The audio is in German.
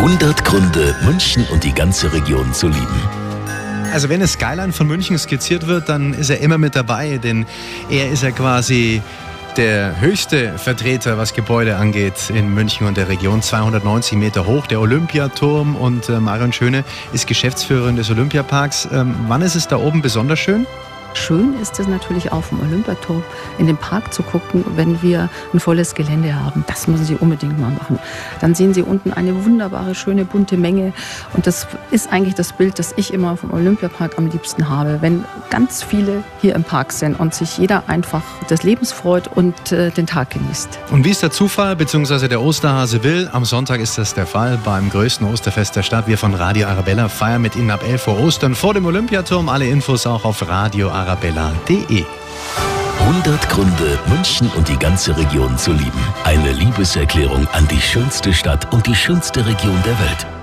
100 Gründe, München und die ganze Region zu lieben. Also wenn das Skyline von München skizziert wird, dann ist er immer mit dabei, denn er ist ja quasi der höchste Vertreter, was Gebäude angeht in München und der Region, 290 Meter hoch, der Olympiaturm und äh, Marion Schöne ist Geschäftsführerin des Olympiaparks. Ähm, wann ist es da oben besonders schön? Schön ist es natürlich auch vom Olympiaturm in den Park zu gucken, wenn wir ein volles Gelände haben. Das müssen Sie unbedingt mal machen. Dann sehen Sie unten eine wunderbare, schöne, bunte Menge. Und das ist eigentlich das Bild, das ich immer vom Olympiapark am liebsten habe. Wenn ganz viele hier im Park sind und sich jeder einfach des Lebens freut und äh, den Tag genießt. Und wie es der Zufall bzw. der Osterhase will, am Sonntag ist das der Fall beim größten Osterfest der Stadt. Wir von Radio Arabella feiern mit Ihnen ab 11 vor Ostern vor dem Olympiaturm. Alle Infos auch auf Radio Arabella arabella.de. 100 Gründe, München und die ganze Region zu lieben. Eine Liebeserklärung an die schönste Stadt und die schönste Region der Welt.